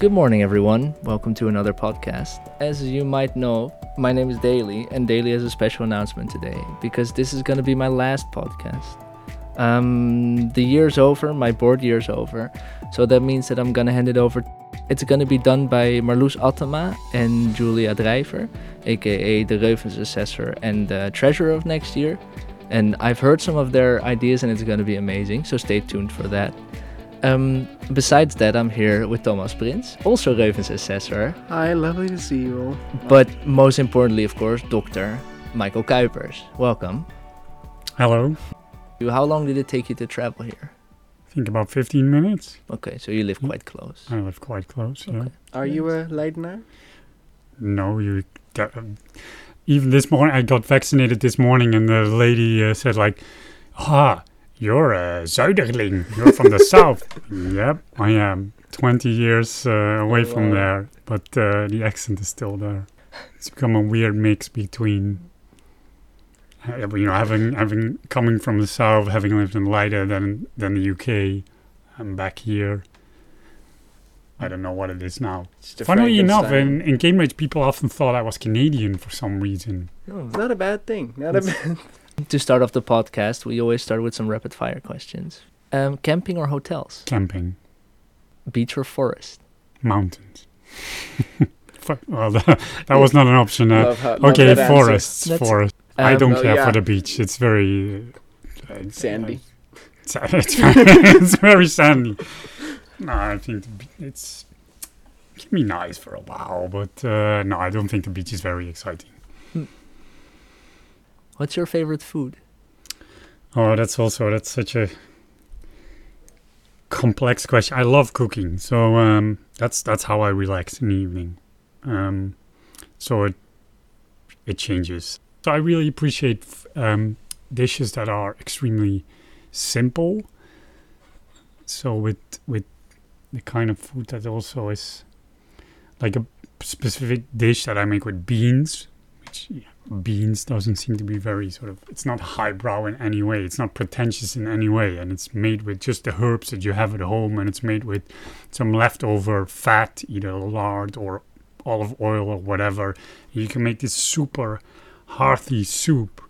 Good morning, everyone. Welcome to another podcast. As you might know, my name is Daly, and Daly has a special announcement today because this is going to be my last podcast. Um, the year's over, my board year's over, so that means that I'm going to hand it over. It's going to be done by Marloes Attema and Julia Drijver, aka the Reuvens assessor and the treasurer of next year. And I've heard some of their ideas, and it's going to be amazing, so stay tuned for that. Um, besides that, I'm here with Thomas Prins, also Reuvens assessor, Hi, lovely to see you all. but most importantly, of course, Dr. Maikel Kuijpers. Welcome. Hello. How long did it take you to travel here? I think about 15 minutes. Okay, so you live quite close. I live quite close. Yeah. Okay. Are you a Leidenaar? No, you. that- um, even this morning, I got vaccinated this morning, and the lady uh, said like, "Ah, you're a Zuiderling. You're from the south." Yep, I am. 20 years uh, away from Wow. there, but uh, the accent is still there. It's become a weird mix between. uh, You know, having having coming from the south, having lived in Leiden, then then the UK, and back here. I don't know what it is now. It's Funnily enough, in, in Cambridge, people often thought I was Canadian for some reason. It's not a bad thing. Not a bad. To start off the podcast, we always start with some rapid fire questions. Um, camping or hotels? Camping, Beach or forest? mountains. Well, that, that was not an option. Uh, how- okay, that answer. forests, That's- forest. I Um, don't well, care yeah. for the beach. It's very uh, uh, Sandy. It's, it's, very, it's very sandy. No, I think it's it can be nice for a while, but uh, no, I don't think the beach is very exciting. What's your favorite food? Oh, that's also that's such a complex question. I love cooking, so um, that's that's how I relax in the evening. Um, so it it changes. So I really appreciate um, dishes that are extremely simple. So with with the kind of food that also is like a specific dish that I make with beans, which yeah, beans doesn't seem to be very sort of it's not highbrow in any way it's not pretentious in any way and it's made with just the herbs that you have at home and it's made with some leftover fat either lard or olive oil or whatever. You can make this super hearty soup.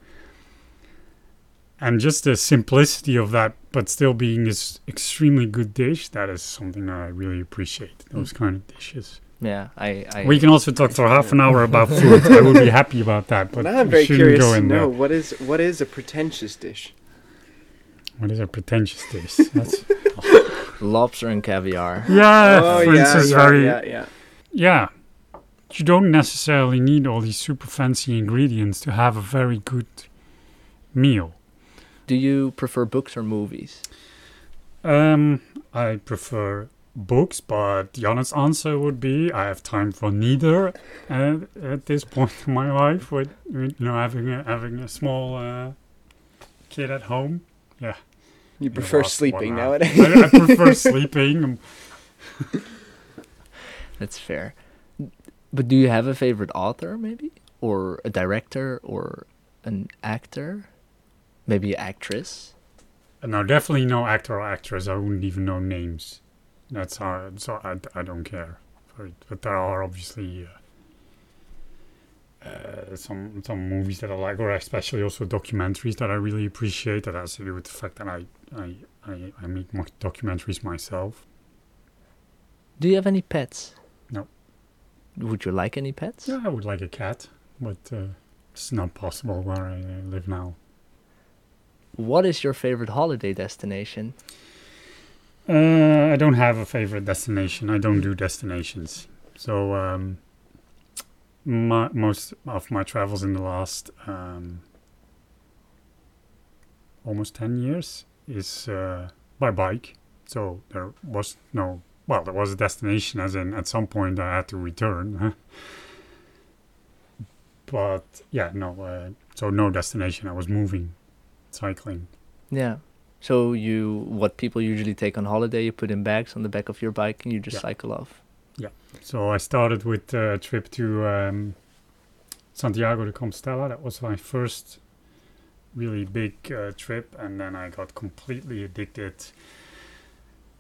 And just the simplicity of that but still being this extremely good dish that is something that i really appreciate those mm. kind of dishes Yeah, I. I we can also talk for half an hour about food. I would be happy about that, but now I'm very shouldn't curious go to know there. what is what is a pretentious dish. What is a pretentious dish? That's, lobster and caviar. yeah, oh for yeah, instance, yeah, very yeah, yeah. yeah. You don't necessarily need all these super fancy ingredients to have a very good meal. Do you prefer books or movies? Um, I prefer books, but the honest answer would be I have time for neither at, at this point in my life. With, with you know having a, having a small uh, kid at home. Yeah. You prefer lost sleeping nowadays. I, I prefer sleeping. That's fair. But do you have a favorite author, maybe, or a director, or an actor, maybe an actress? No, definitely no actor or actress. I wouldn't even know names. That's hard. So I, I don't care for it. But there are obviously uh, uh, some some movies that I like, or especially also documentaries that I really appreciate. That has to do with the fact that I I I, I make mo- documentaries myself. Do you have any pets? No. Would you like any pets? Yeah, I would like a cat, but uh, it's not possible where I uh, live now. What is your favorite holiday destination? Uh, I don't have a favorite destination. I don't do destinations. So um, my, most of my travels in the last um, almost ten years is uh, by bike. So there was no well, there was a destination, as in at some point I had to return. but yeah, no. Uh, so no destination. I was moving, cycling. Yeah. So you, what people usually take on holiday, you put in bags on the back of your bike and you just Yeah. cycle off. Yeah. So I started with a trip to um, Santiago de Compostela. That was my first really big uh, trip, and then I got completely addicted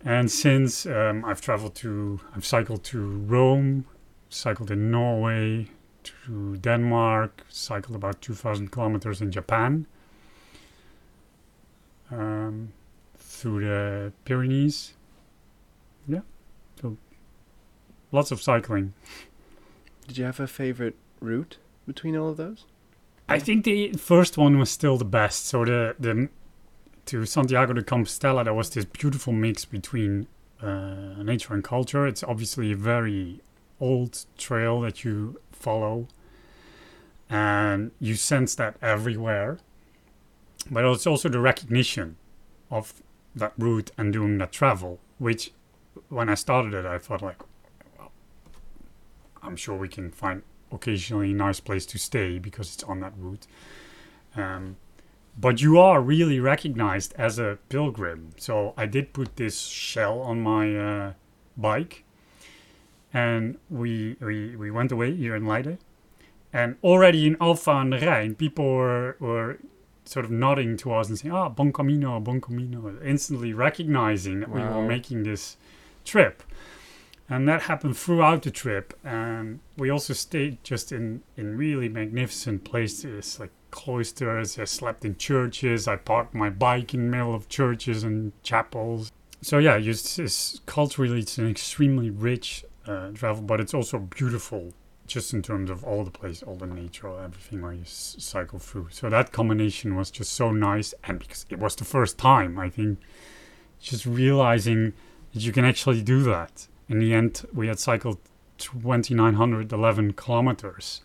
And since um, I've traveled to, I've cycled to Rome, cycled in Norway, to Denmark, cycled about 2,000 kilometers in Japan, um, through the Pyrenees. Yeah, so lots of cycling. Did you have a favorite route between all of those? I think the first one was still the best. So the the to Santiago de Compostela, there was this beautiful mix between uh, nature and culture. It's obviously a very old trail that you follow, and you sense that everywhere. But it's also the recognition of that route and doing that travel, which when I started it, I thought like, well, I'm sure we can find occasionally a nice place to stay because it's on that route. Um, but you are really recognized as a pilgrim. So I did put this shell on my uh, bike, and we, we we went away here in Leiden, and already in Alphen aan Rijn, people were were sort of nodding to us and saying, "Ah, bon camino, bon camino," instantly recognizing that we were making this trip. And that happened throughout the trip. And we also stayed just in, in really magnificent places like cloisters. I slept in churches. I parked my bike in the middle of churches and chapels. So, yeah, just, it's, culturally, it's an extremely rich uh, travel, but it's also beautiful just in terms of all the place, all the nature, everything where you cycle through. So, that combination was just so nice. And because it was the first time, I think, just realizing that you can actually do that in the end we had cycled 2911 kilometers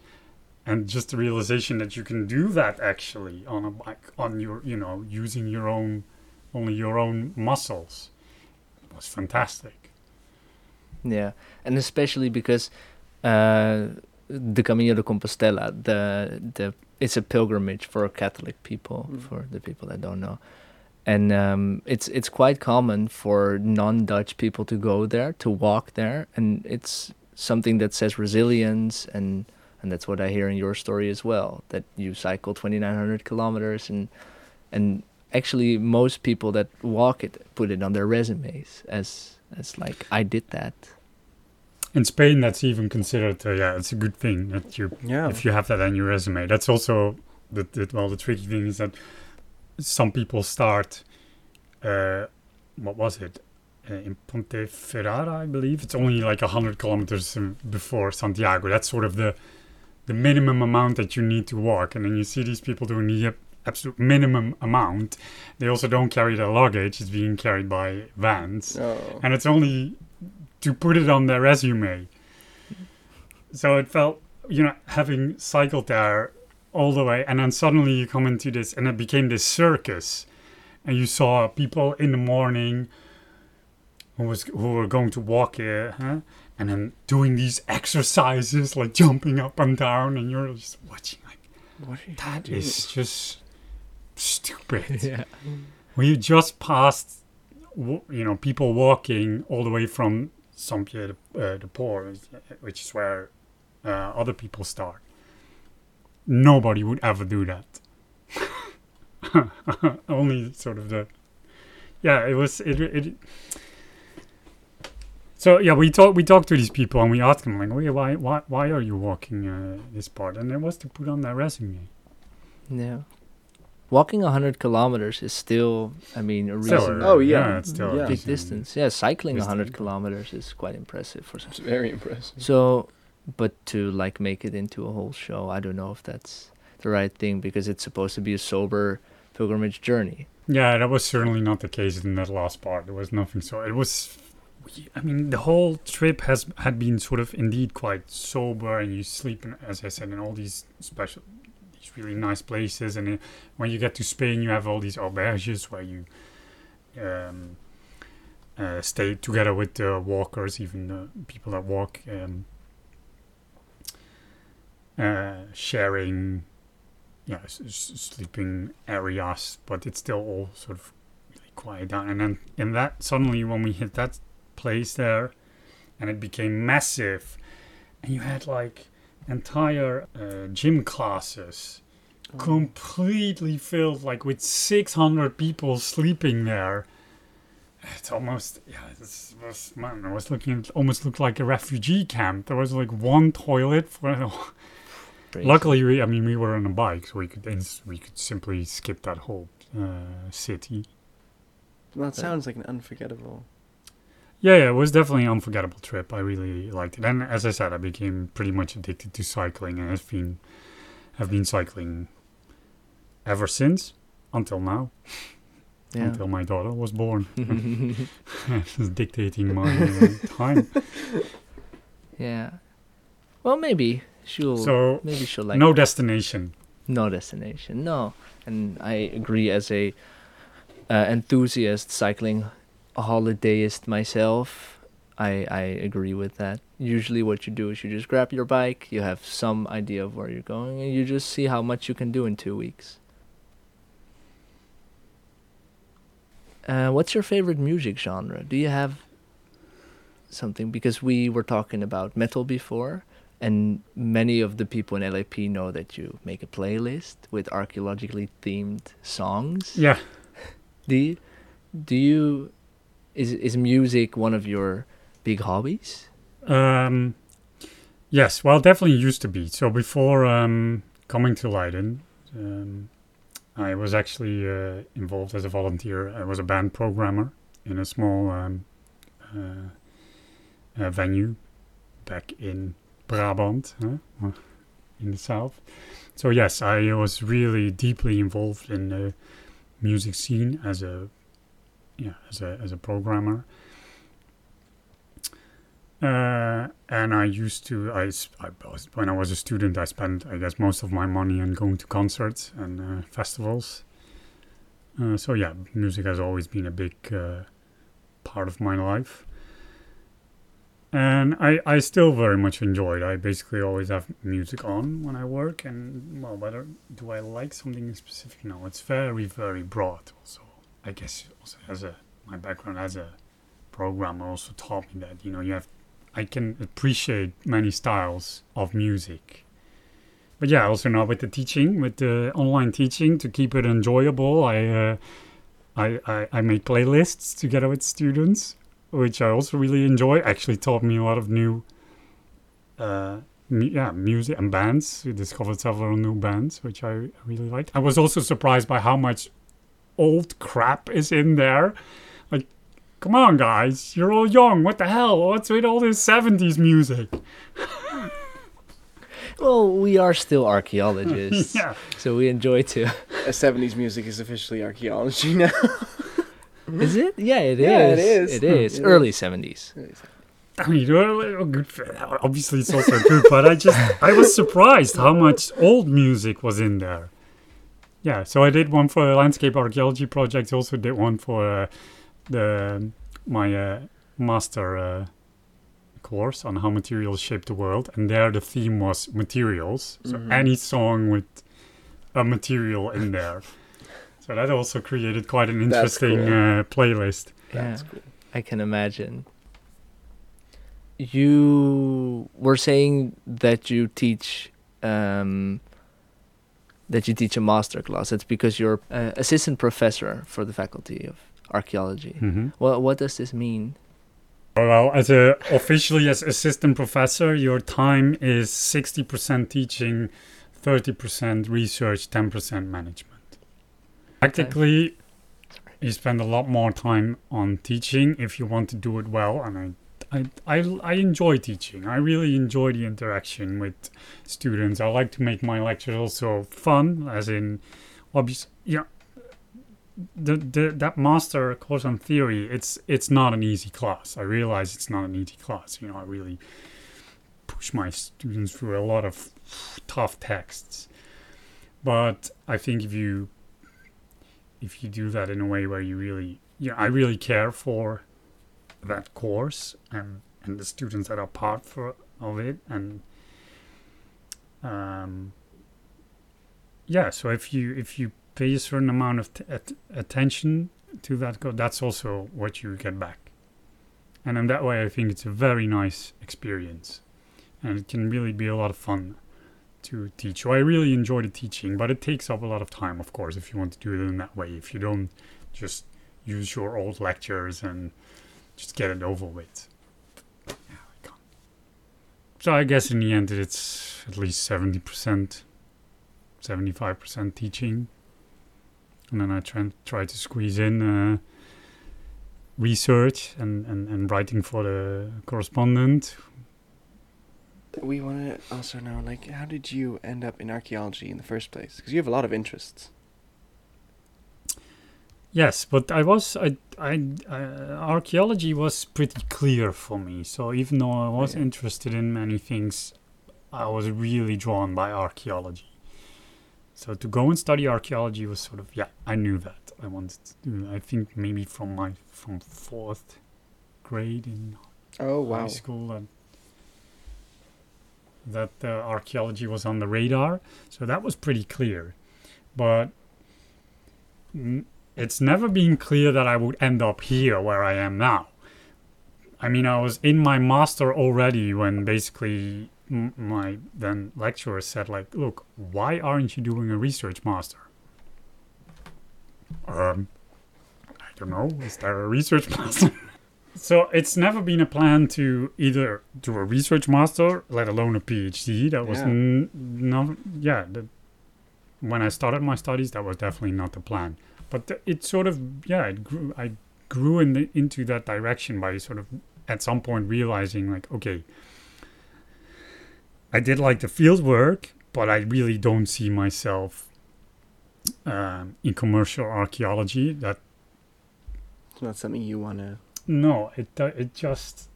and just the realization that you can do that actually on a bike on your you know using your own only your own muscles was fantastic Yeah, and especially because uh, the Camino de Compostela, the the it's a pilgrimage for Catholic people, Mm. for the people that don't know, and um, it's it's quite common for non-Dutch people to go there to walk there, and it's something that says resilience, and and that's what I hear in your story as well. That you cycle 2,900 kilometers, and and actually most people that walk it put it on their resumes as as like I did that. In spain that's even considered uh, yeah it's a good thing that you Yeah. if you have that on your resume. That's also the, the well the tricky thing is that some people start. Uh, what was it? Uh, in Ponteferrada, I believe it's only like hundred kilometers um, before Santiago. That's sort of the the minimum amount that you need to walk, and then you see these people doing the ab- absolute minimum amount. They also don't carry their luggage; it's being carried by vans Oh. and it's only to put it on their resume. So it felt, you know, having cycled there all the way, and then suddenly you come into this, and it became this circus, and you saw people in the morning who was who were going to walk here, huh? and then doing these exercises like jumping up and down, and you're just watching like What are you that doing? is just stupid. yeah. We just passed, you know, people walking all the way from Saint Pierre de, uh, de Port, which is where uh, other people start. Nobody would ever do that. Only sort of the, yeah. It was it it. So yeah, we talk we talk to these people and we ask them like, "Wait, why why why are you walking uh, this part? And it was to put on their resume. Yeah. Walking 100 kilometers is still, I mean, a Still, reason. Oh, yeah. it's still a Yeah. big distance. Yeah, cycling distance. 100 kilometers is quite impressive for some. It's very impressive. So, but to like make it into a whole show, I don't know if that's the right thing because it's supposed to be a sober pilgrimage journey. Yeah, that was certainly not the case in that last part. There was nothing so. It was, I mean, the whole trip has had been sort of indeed quite sober, and you sleep, in, as I said, in all these special, these really nice places. And when you get to Spain, you have all these auberges where you um, uh, stay together with the walkers, even the people that walk, um, uh, sharing yeah, s- s- sleeping areas, but it's still all sort of really quiet down. And then in that, suddenly when we hit that place there, and it became massive, and you had like entire uh, gym classes completely filled, like with 600 people sleeping there. It's almost yeah. This was man. I was looking. It almost looked like a refugee camp. There was like one toilet for. Luckily, we, I mean, we were on a bike, so we could ins- we could simply skip that whole uh, city. Well, that sounds like an unforgettable. Yeah, yeah, it was definitely an unforgettable trip. I really liked it, and as I said, I became pretty much addicted to cycling, and have been have been cycling ever since until now, Yeah. until my daughter was born. It's dictating my uh, time. yeah. Well, maybe she'll. So maybe she'll like no destination. no destination. No, and I agree. As a uh, enthusiast, cycling holidayist myself, I I agree with that. Usually, what you do is you just grab your bike. You have some idea of where you're going, and you just see how much you can do in two weeks. Uh, what's your favorite music genre? Do you have something? Because we were talking about metal before, and many of the people in LAP know that you make a playlist with archaeologically themed songs. Yeah, Do you, do you is is music one of your big hobbies? Um, yes, well, definitely used to be. So before um, coming to Leiden, um, I was actually uh, involved as a volunteer. I was a band programmer in a small um, uh, uh, venue back in Brabant, huh? Uh, in the south. So yes, I was really deeply involved in the music scene as a yeah as a as a programmer. Uh, and I used to, I, I when I was a student, I spent, I guess, most of my money on going to concerts and uh, festivals. Uh, so yeah, music has always been a big uh, part of my life. And I, I still very much enjoy it. I basically always have music on when I work. And, well, whether do I like something in specific? No, it's very, very broad. Also, I guess, also as a, my background as a programmer also taught me that, you know, you have I can appreciate many styles of music. But yeah, also now with the teaching, with the online teaching, to keep it enjoyable, I uh, I, I I make playlists together with students, which I also really enjoy. Actually, taught me a lot of new, uh, mu- yeah, music and bands. We discovered several new bands, which I really liked. I was also surprised by how much old crap is in there. Like Come on, guys. You're all young. What the hell? What's with all this 70s music? Well, we are still archaeologists, yeah. so we enjoy too. Uh, 70s music is officially archaeology now. Is it? Yeah, it is. Yeah, it is. It is. It Early seventies. I mean, well, well, good. Obviously, it's also good, but I just, I was surprised how much old music was in there. Yeah, so I did one for a landscape archaeology project. Also did one for uh, the my uh, master uh, course on how materials shape the world, and there the theme was materials. So Mhm. any song with a material in there. So that also created quite an interesting cool. uh, playlist. That's Yeah. cool. I can imagine. You were saying that you teach um, that you teach a master class. It's because you're uh, assistant professor for the faculty of archaeology. Mm-hmm. Well, what does this mean? Well, as a officially as assistant professor, your time is sixty percent teaching, thirty percent research, ten percent management. Practically, you spend a lot more time on teaching if you want to do it well, and I. I, I, enjoy teaching. I really enjoy the interaction with students. I like to make my lectures also fun, as in, obvious, yeah, the, the that master course on theory it's it's not an easy class i realize it's not an easy class you know i really push my students through a lot of tough texts but i think if you if you do that in a way where you really yeah i really care for that course and and the students that are part for of it and um yeah so if you if you pay a certain amount of t- at- attention to that go that's also what you get back. And in that way i think it's a very nice experience. And it can really be a lot of fun to teach. So i really enjoy the teaching but it takes up a lot of time of course if you want to do it in that way. If you don't just use your old lectures and just get it over. Yeah, I can't. So I guess in the end it's at least seventy percent, seventy-five percent teaching, and then I try try to squeeze in uh, research and, and, and writing for the correspondent. We want to also know, like, how did you end up in archaeology in the first place? Because you have a lot of interests. Yes, but I was I I uh, archaeology was pretty clear for me. So even though I was Yeah. interested in many things, I was really drawn by archaeology. So to go and study archaeology was sort of yeah, I knew that I wanted to do. I think maybe from my from fourth grade in Oh high school that that uh, archaeology was on the radar. So that was pretty clear, but n- it's never been clear that I would end up here where I am now. I mean, I was in my master already when basically my then lecturer said like, "Look, why aren't you doing a research master?" Um, I don't know. Is there a research master? So it's never been a plan to either do a research master, let alone a PhD. That was Yeah. n- no, yeah. The, when I started my studies, that was definitely not the plan. But it sort of, yeah, it grew. I grew in the, into that direction by sort of at some point realizing, like, okay, I did like the field work, but I really don't see myself um, in commercial archaeology. That It's not something you want to. no, it uh, it just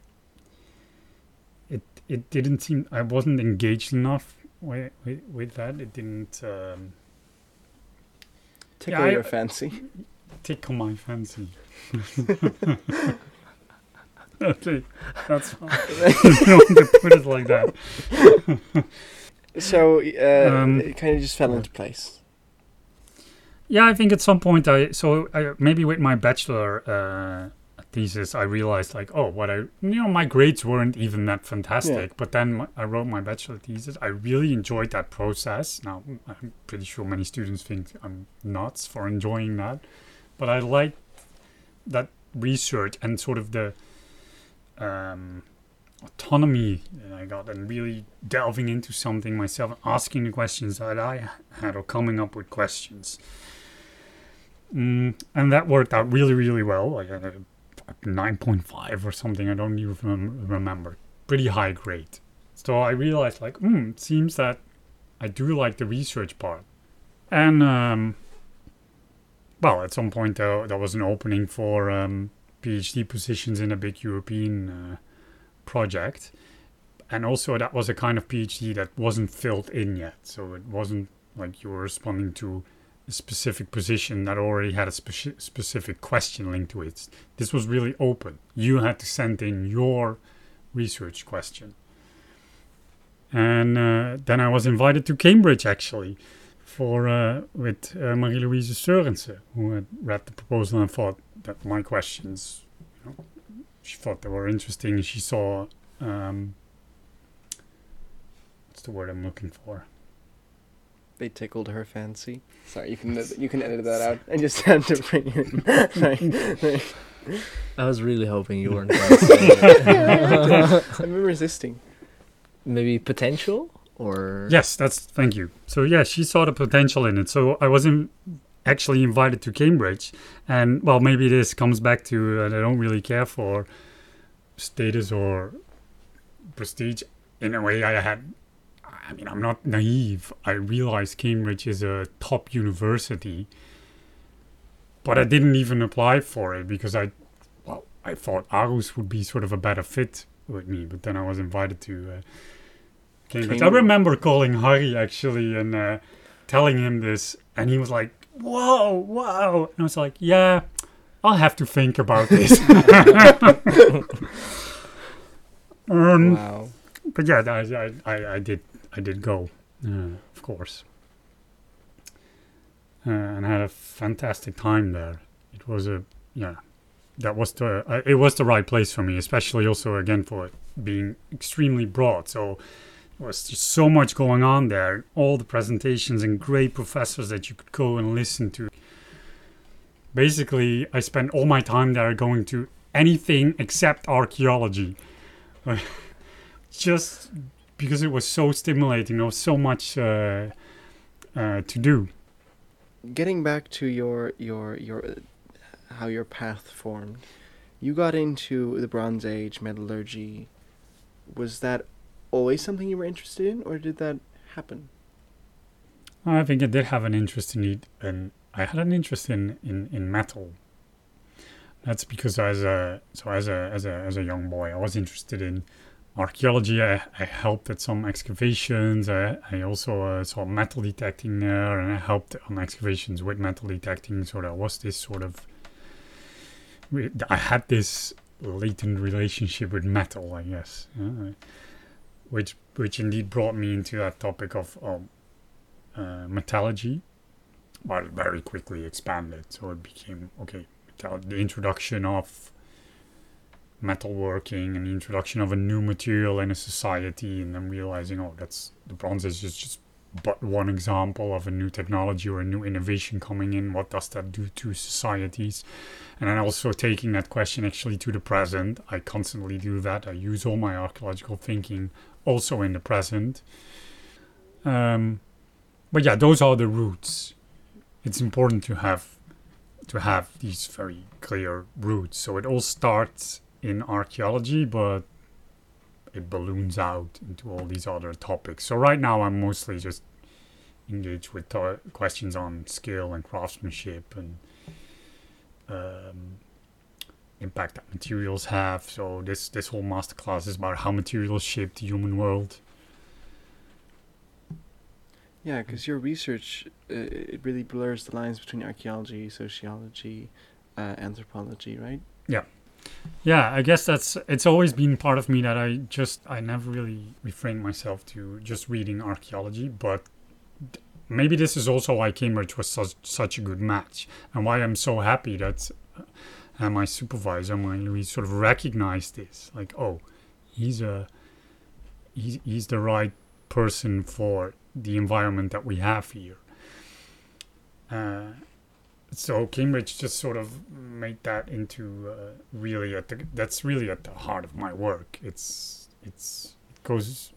it it didn't seem I wasn't engaged enough with with, with that. It didn't um, Tickle I- your fancy. tickle my fancy. okay, that's fine. you don't have to put it like that. So uh, Um, it kind of just fell into place. Yeah, I think at some point I so I, maybe with my bachelor uh, thesis I realized like oh what I you know my grades weren't even that fantastic, but then my, I wrote my bachelor thesis. I really enjoyed that process. Now I'm pretty sure many students think I'm nuts for enjoying that, but I liked that research and sort of the um, autonomy that I got and really delving into something myself, asking the questions that I had or coming up with questions. Mm, and that worked out really, really well. I got a 9.5 or something. I don't even remember. Pretty high grade. So I realized, like, hmm, it seems that I do like the research part. And, um, well, at some point, uh, there was an opening for um, PhD positions in a big European uh, project. And also, that was a kind of PhD that wasn't filled in yet. So it wasn't like you were responding to specific position that already had a speci- specific question linked to it. This was really open. You had to send in your research question. And uh, then I was invited to Cambridge actually for uh, with uh, Marie-Louise Sørensen, who had read the proposal and thought that my questions, you know, she thought they were interesting. She saw, um, what's the word I'm looking for? They tickled her fancy. Sorry, you can you can edit that out and just have to bring it. Sorry. Sorry. I was really hoping you weren't going to say it. I'm resisting. Maybe potential or Yes, that's thank you. So yeah, she saw the potential in it. So I wasn't actually invited to Cambridge, and well, maybe this comes back to uh, I don't really care for status or prestige. In a way, I had. I mean, I'm not naive. I realize Cambridge is a top university, but I didn't even apply for it because I, well, I thought Aarhus would be sort of a better fit with me. But then I was invited to. Uh, Cambridge. I remember calling Harry actually and uh, telling him this, and he was like, "Whoa, wow!" And I was like, "Yeah, I'll have to think about this." um, Wow. but yeah, I, I, I, I did, I did go, uh, of course, uh, and I had a fantastic time there. It was a, yeah, that was the, uh, it was the right place for me, especially also again for it being extremely broad. So there was just so much going on there, all the presentations and great professors that you could go and listen to. basically I spent all my time there going to anything except archaeology. Just because it was so stimulating, there was so much uh, uh, to do. Getting back to your your your uh, how your path formed, you got into the Bronze Age metallurgy. Was that always something you were interested in, or did that happen? I think I did have an interest in it, and I had an interest in, in, in metal. That's because as a so as a as a as a young boy, I was interested in archaeology. I, I helped at some excavations. I, I also uh, saw metal detecting there, and I helped on excavations with metal detecting. So there was this sort of I had this latent relationship with metal, I guess, yeah, which which indeed brought me into that topic of um, uh, metallurgy, but very quickly expanded. So it became okay, metal, the introduction of metalworking and the introduction of a new material in a society, and then realizing, oh, that's the bronze is just, just but one example of a new technology or a new innovation coming in. What does that do to societies? And then also taking that question actually to the present. I constantly do that. I use all my archaeological thinking also in the present. Um, but yeah, those are the roots. It's important to have to have these very clear roots. So it all starts in archaeology, but it balloons out into all these other topics. So right now I'm mostly just engaged with to- questions on skill and craftsmanship and um, impact that materials have. So this this whole masterclass is about how materials shape the human world. Yeah, because your research uh, it really blurs the lines between archaeology, sociology, uh, anthropology, right? Yeah, I guess that's it's always been part of me that I just I never really refrained myself to just reading archaeology, but maybe this is also why Cambridge was such such a good match and why I'm so happy that uh, my supervisor, Marie-Louise, sort of recognized this. Like, oh, he's a he's he's the right person for the environment that we have here. Uh, so Cambridge just sort of made that into uh, really at the that's really at the heart of my work. It's it's it goes.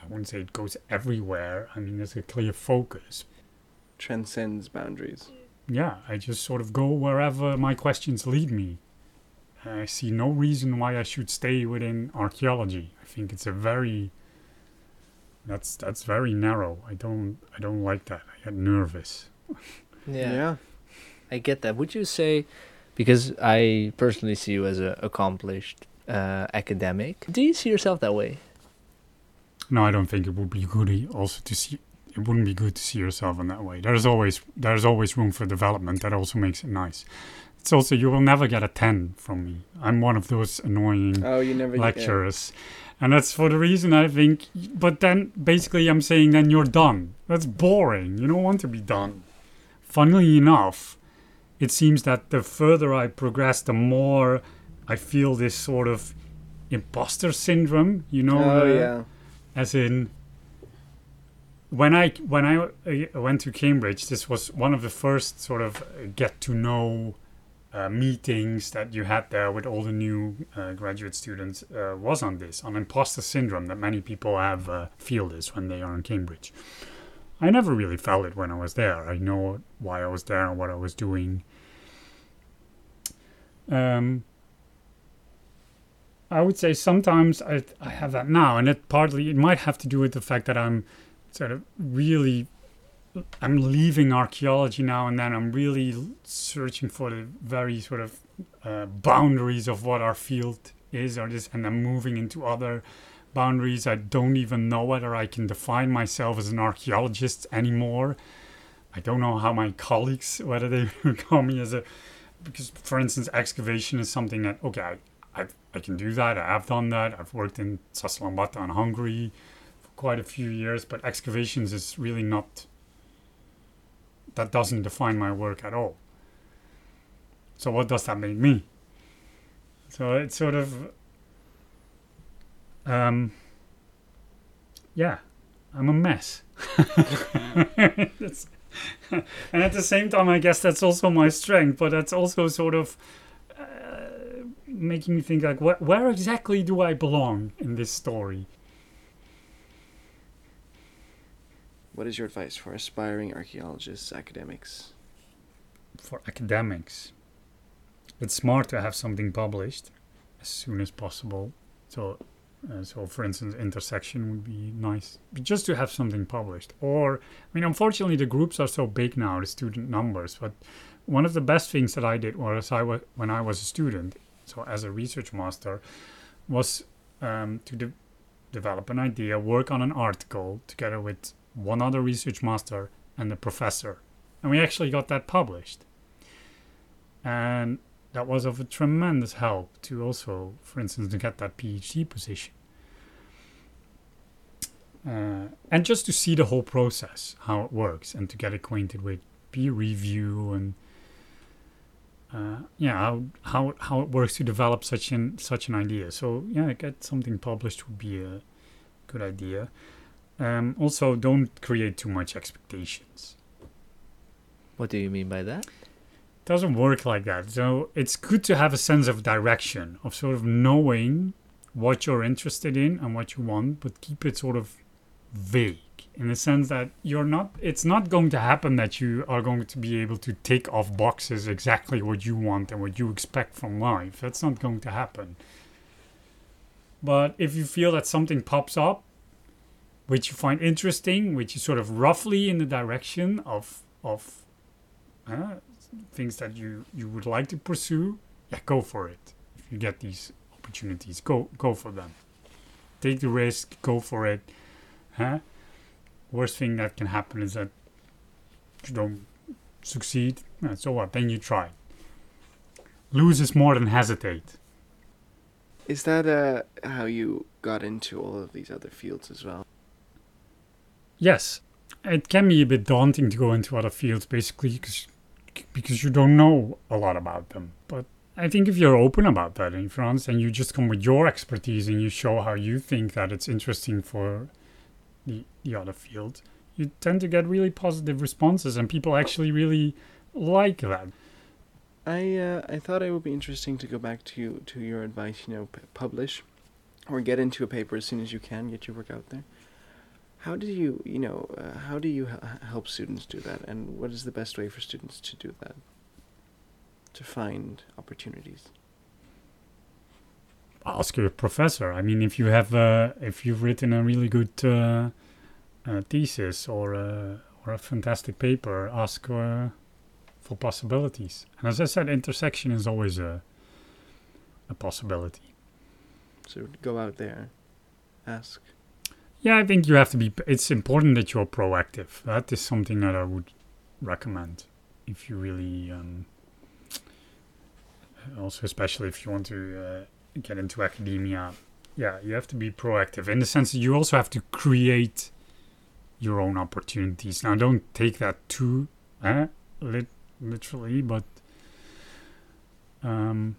I wouldn't say it goes everywhere. I mean, there's a clear focus. Transcends boundaries. Yeah, I just sort of go wherever my questions lead me. I see no reason why I should stay within archaeology. I think it's a very that's that's very narrow. I don't I don't like that. I get nervous. Yeah, Yeah. I get that. Would you say, because I personally see you as an accomplished uh, academic, do you see yourself that way? No, I don't think it would be good also to see. It wouldn't be good to see yourself in that way. There's always there's always room for development. That also makes it nice. It's also you will never get a ten from me. I'm one of those annoying Oh, you never yeah. lecturers, and that's for the reason I think. But then basically I'm saying then you're done. That's boring. You don't want to be done. Funnily enough, it seems that the further I progress, the more I feel this sort of imposter syndrome. You know? Oh uh, yeah. as in when I when I uh, went to Cambridge, this was one of the first sort of uh, get to know uh, meetings that you had there with all the new uh, graduate students uh, was on this on imposter syndrome that many people have uh, feel this when they are in Cambridge. I never really felt it when I was there. I know why I was there and what I was doing. Um, I would say sometimes I, I have that now, and it partly it might have to do with the fact that I'm sort of really I'm leaving archaeology now and then. I'm really searching for the very sort of uh, boundaries of what our field is, or this, and I'm moving into other boundaries. I don't even know whether I can define myself as an archaeologist anymore. I don't know how my colleagues whether they call me as a because, for instance, excavation is something that okay, I, I, can do that. I have done that. I've worked in Százhalombatta in Hungary for quite a few years, but excavations is really not. That doesn't define my work at all. So what does that make me? So it's sort of. Um. Yeah, I'm a mess. And at the same time, I guess that's also my strength, but that's also sort of uh, making me think like, wh- where exactly do I belong in this story? What is your advice for aspiring archaeologists, academics? For academics, it's smart to have something published as soon as possible. So, uh, so for instance, intersection would be nice, but just to have something published. Or, I mean, unfortunately, the groups are so big now, the student numbers. But one of the best things that I did was I was when I was a student, so as a research master, was um, to de- develop an idea, work on an article together with one other research master and a professor, and we actually got that published. And that was of a tremendous help to also, for instance, to get that PhD position. Uh, and just to see the whole process, how it works, and to get acquainted with peer review and uh, yeah, how, how how it works to develop such an such an idea. So yeah, get something published would be a good idea. Um, also, don't create too much expectations. What do you mean by that? It doesn't work like that. So it's good to have a sense of direction, of sort of knowing what you're interested in and what you want, but keep it sort of vague in the sense that you're not it's not going to happen that you are going to be able to take off boxes exactly what you want and what you expect from life. That's not going to happen. But if you feel that something pops up which you find interesting, which is sort of roughly in the direction of of uh, things that you you would like to pursue, yeah, go for it. If you get these opportunities, go go for them. Take the risk, go for it. Huh? Worst thing that can happen is that you don't succeed. Uh, so what? Then you try. Lose is more than hesitate. Is that uh, how you got into all of these other fields as well? Yes, it can be a bit daunting to go into other fields, basically, because because you don't know a lot about them. But I think if you're open about that in France and you just come with your expertise and you show how you think that it's interesting for the, the other field, you tend to get really positive responses and people actually really like that. I uh, I thought it would be interesting to go back to to your advice. You know, p- publish or get into a paper as soon as you can. Get your work out there. How do you you know uh, how do you h- help students do that, and what is the best way for students to do that? To find opportunities. Ask your professor. I mean, if you have uh, if you've written a really good uh, uh, thesis or a, or a fantastic paper, ask uh, for possibilities. And as I said, intersection is always a a possibility. So go out there, ask. Yeah, I think you have to be. It's important that you're proactive. That is something that I would recommend if you really, um, also especially if you want to uh, get into academia. Yeah, you have to be proactive in the sense that you also have to create your own opportunities. Now, don't take that too eh, lit- literally, but um,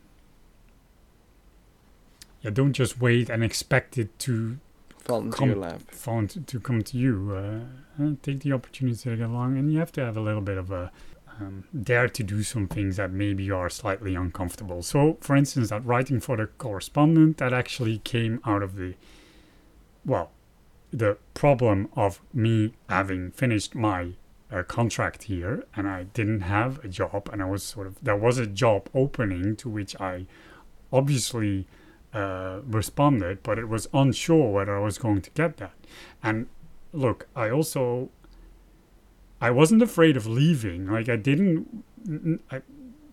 yeah, don't just wait and expect it to Fall into Come- your lap. phone to, to come to you. Uh, uh, take the opportunity to get along, and you have to have a little bit of a um, dare to do some things that maybe are slightly uncomfortable. So, for instance, that writing for the correspondent that actually came out of the well, the problem of me having finished my uh, contract here and I didn't have a job, and I was sort of there was a job opening to which I obviously uh, responded, but it was unsure whether I was going to get that. And look, I also I wasn't afraid of leaving. Like I didn't. I,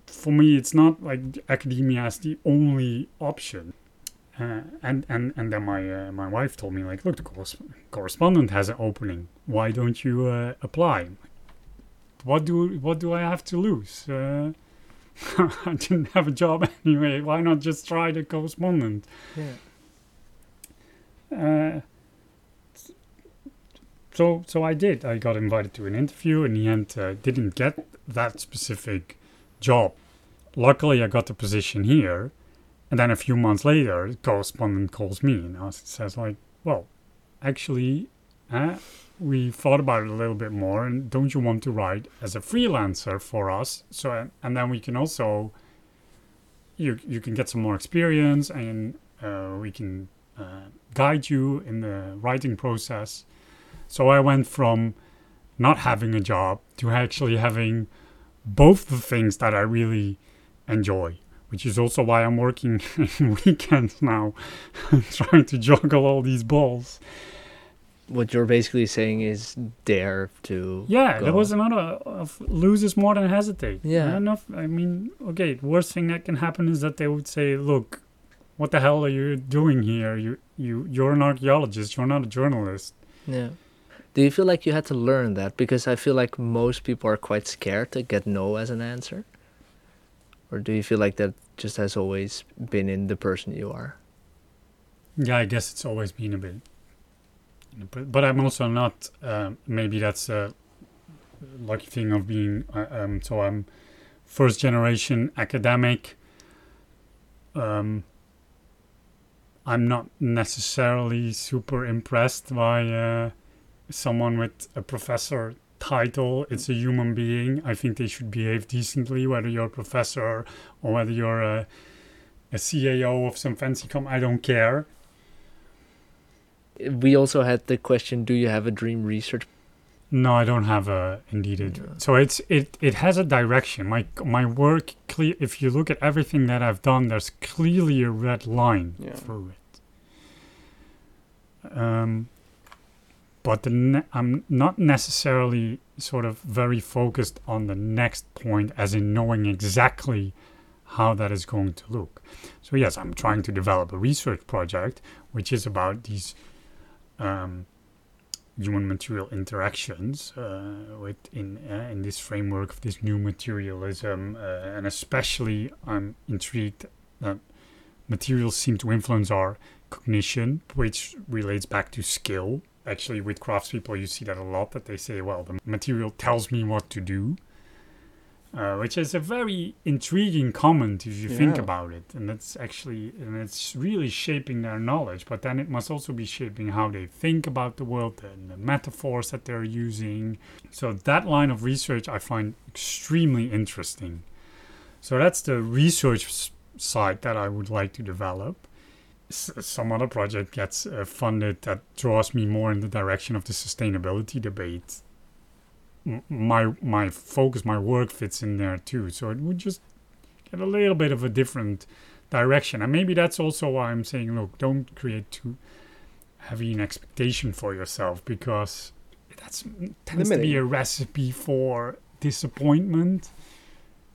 for me, it's not like academia is the only option. Uh, and and and then my uh, my wife told me like, look, the corres- correspondent has an opening. Why don't you uh, apply? What do what do I have to lose? Uh, I didn't have a job anyway. Why not just try the correspondent? Yeah. So so I did. I got invited to an interview. In the end, uh, didn't get that specific job. Luckily, I got the position here. And then a few months later, the correspondent calls me and asks, says like, "Well, actually, uh, we thought about it a little bit more, and don't you want to write as a freelancer for us? So, and then we can also you you can get some more experience, and uh, we can uh, guide you in the writing process. So I went from not having a job to actually having both the things that I really enjoy, which is also why I'm working weekends now, trying to juggle all these balls. What you're basically saying is dare to. Yeah, go. there was another of loses more than hesitate. Yeah. Enough. I mean, okay, the worst thing that can happen is that they would say, look, what the hell are you doing here? You, you, you're an archaeologist. You're not a journalist. Yeah. Do you feel like you had to learn that? Because I feel like most people are quite scared to get no as an answer. Or do you feel like that just has always been in the person you are? Yeah, I guess it's always been a bit. But, I'm also not. Um, maybe that's a lucky thing of being. Uh, um, so I'm first generation academic. Um, I'm not necessarily super impressed by uh, someone with a professor title. It's a human being. I think they should behave decently, whether you're a professor or whether you're a, a CAO of some fancy com. I don't care. We also had the question Do you have a dream research? No, I don't have a indeed a Yeah. So it's it it has a direction. My my work clear. If you look at everything that I've done, there's clearly a red line Yeah. through it. Um, but ne- I'm not necessarily sort of very focused on the next point, as in knowing exactly how that is going to look. So yes, I'm trying to develop a research project, which is about these. Um, human material interactions uh, with in uh, in this framework of this new materialism, uh, and especially I'm intrigued that materials seem to influence our cognition, which relates back to skill. Actually, with craftspeople, you see that a lot. That they say, "Well, the material tells me what to do," uh, which is a very intriguing comment if you think about it. And it's actually and it's really shaping their knowledge. But then it must also be shaping how they think about the world and the metaphors that they're using. So that line of research I find extremely interesting. So that's the research side that I would like to develop. Some other project gets uh, funded that draws me more in the direction of the sustainability debate m- my my focus, my work fits in there too. So it would just get a little bit of a different direction, and maybe that's also why I'm saying, look, don't create too heavy an expectation for yourself because that's tends to be a recipe for disappointment.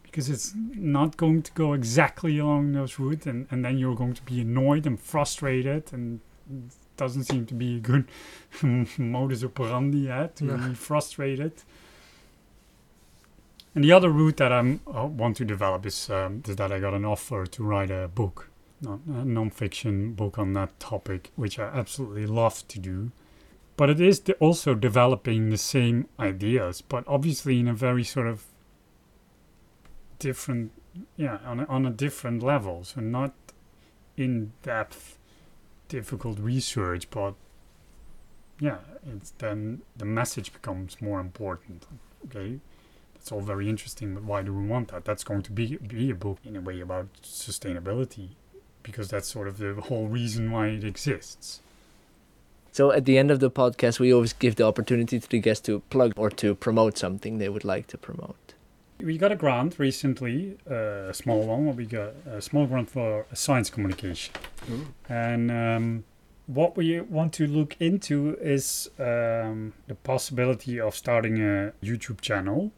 Because it's not going to go exactly along those routes, and, and then you're going to be annoyed and frustrated, and it doesn't seem to be a good modus operandi yet to No. be frustrated. And the other route that I want to develop is, um, is that I got an offer to write a book, non- a non-fiction book on that topic, which I absolutely love to do. But it is also developing the same ideas, but obviously in a very sort of different, yeah, on a, on a different level. So not in-depth, difficult research, but yeah, it's then the message becomes more important. Okay, that's all very interesting, but why do we want that? That's going to be be a book in a way about sustainability, because that's sort of the whole reason why it exists. So at the end of the podcast, we always give the opportunity to the guest to plug or to promote something they would like to promote. We got a grant recently, uh, a small one. We got a small grant for science communication. And um, what we want to look into is um, the possibility of starting a YouTube channel,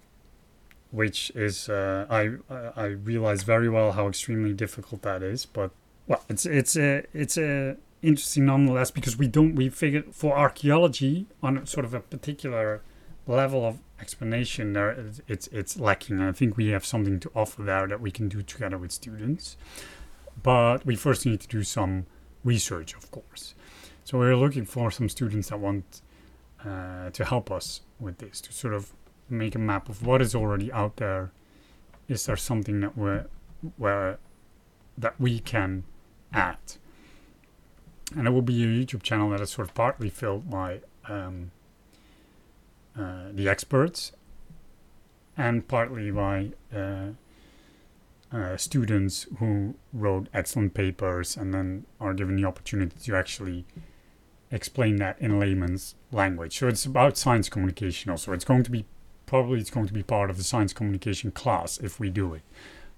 which is uh, I I realize very well how extremely difficult that is. But well, it's it's a it's a interesting nonetheless because we don't we figured for archaeology on sort of a particular level of explanation there it's- it's lacking. I think we have something to offer there that we can do together with students. But we first need to do some research, of course. So we're looking for some students that want uh, to help us with this, to sort of make a map of what is already out there. Is there something that we're where that we can add? And it will be a YouTube channel that is sort of partly filled by um, the experts and partly by uh, uh, students who wrote excellent papers and then are given the opportunity to actually explain that in layman's language. So it's about science communication also. It's going to be probably it's going to be part of the science communication class if we do it.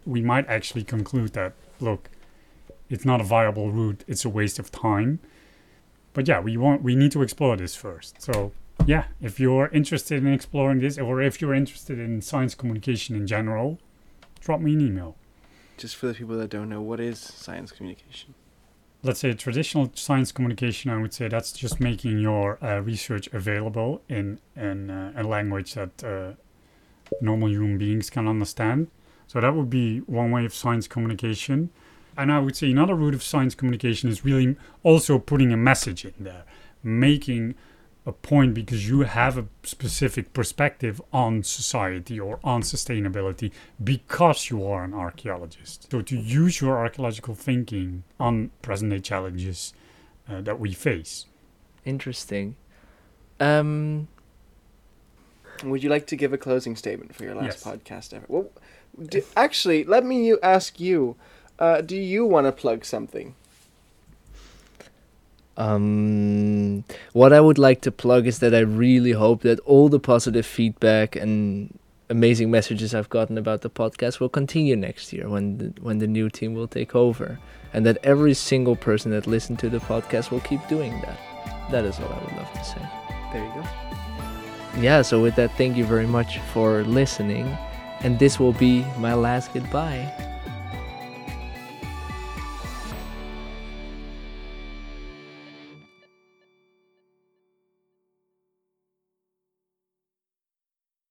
We might actually conclude that look, it's not a viable route, it's a waste of time. But yeah, we want we need to explore this first. So yeah, if you're interested in exploring this or if you're interested in science communication in general, drop me an email. Just for the people that don't know, what is science communication? let's say traditional science communication, I would say that's just making your uh, research available in in uh, a language that uh, normal human beings can understand. So that would be one way of science communication. And I would say another route of science communication is really also putting a message in there, making a point because you have a specific perspective on society or on sustainability because you are an archaeologist. So to use your archaeological thinking on present day challenges uh, that we face. Interesting. Um, Would you like to give a closing statement for your last Yes. podcast ever? Well, d- actually, let me you ask you. Uh, do you want to plug something? Um, what I would like to plug is that I really hope that all the positive feedback and amazing messages I've gotten about the podcast will continue next year when the, when the new team will take over, and that every single person that listened to the podcast will keep doing that. That is all I would love to say. There you go. Yeah, so with that, thank you very much for listening, and this will be my last goodbye.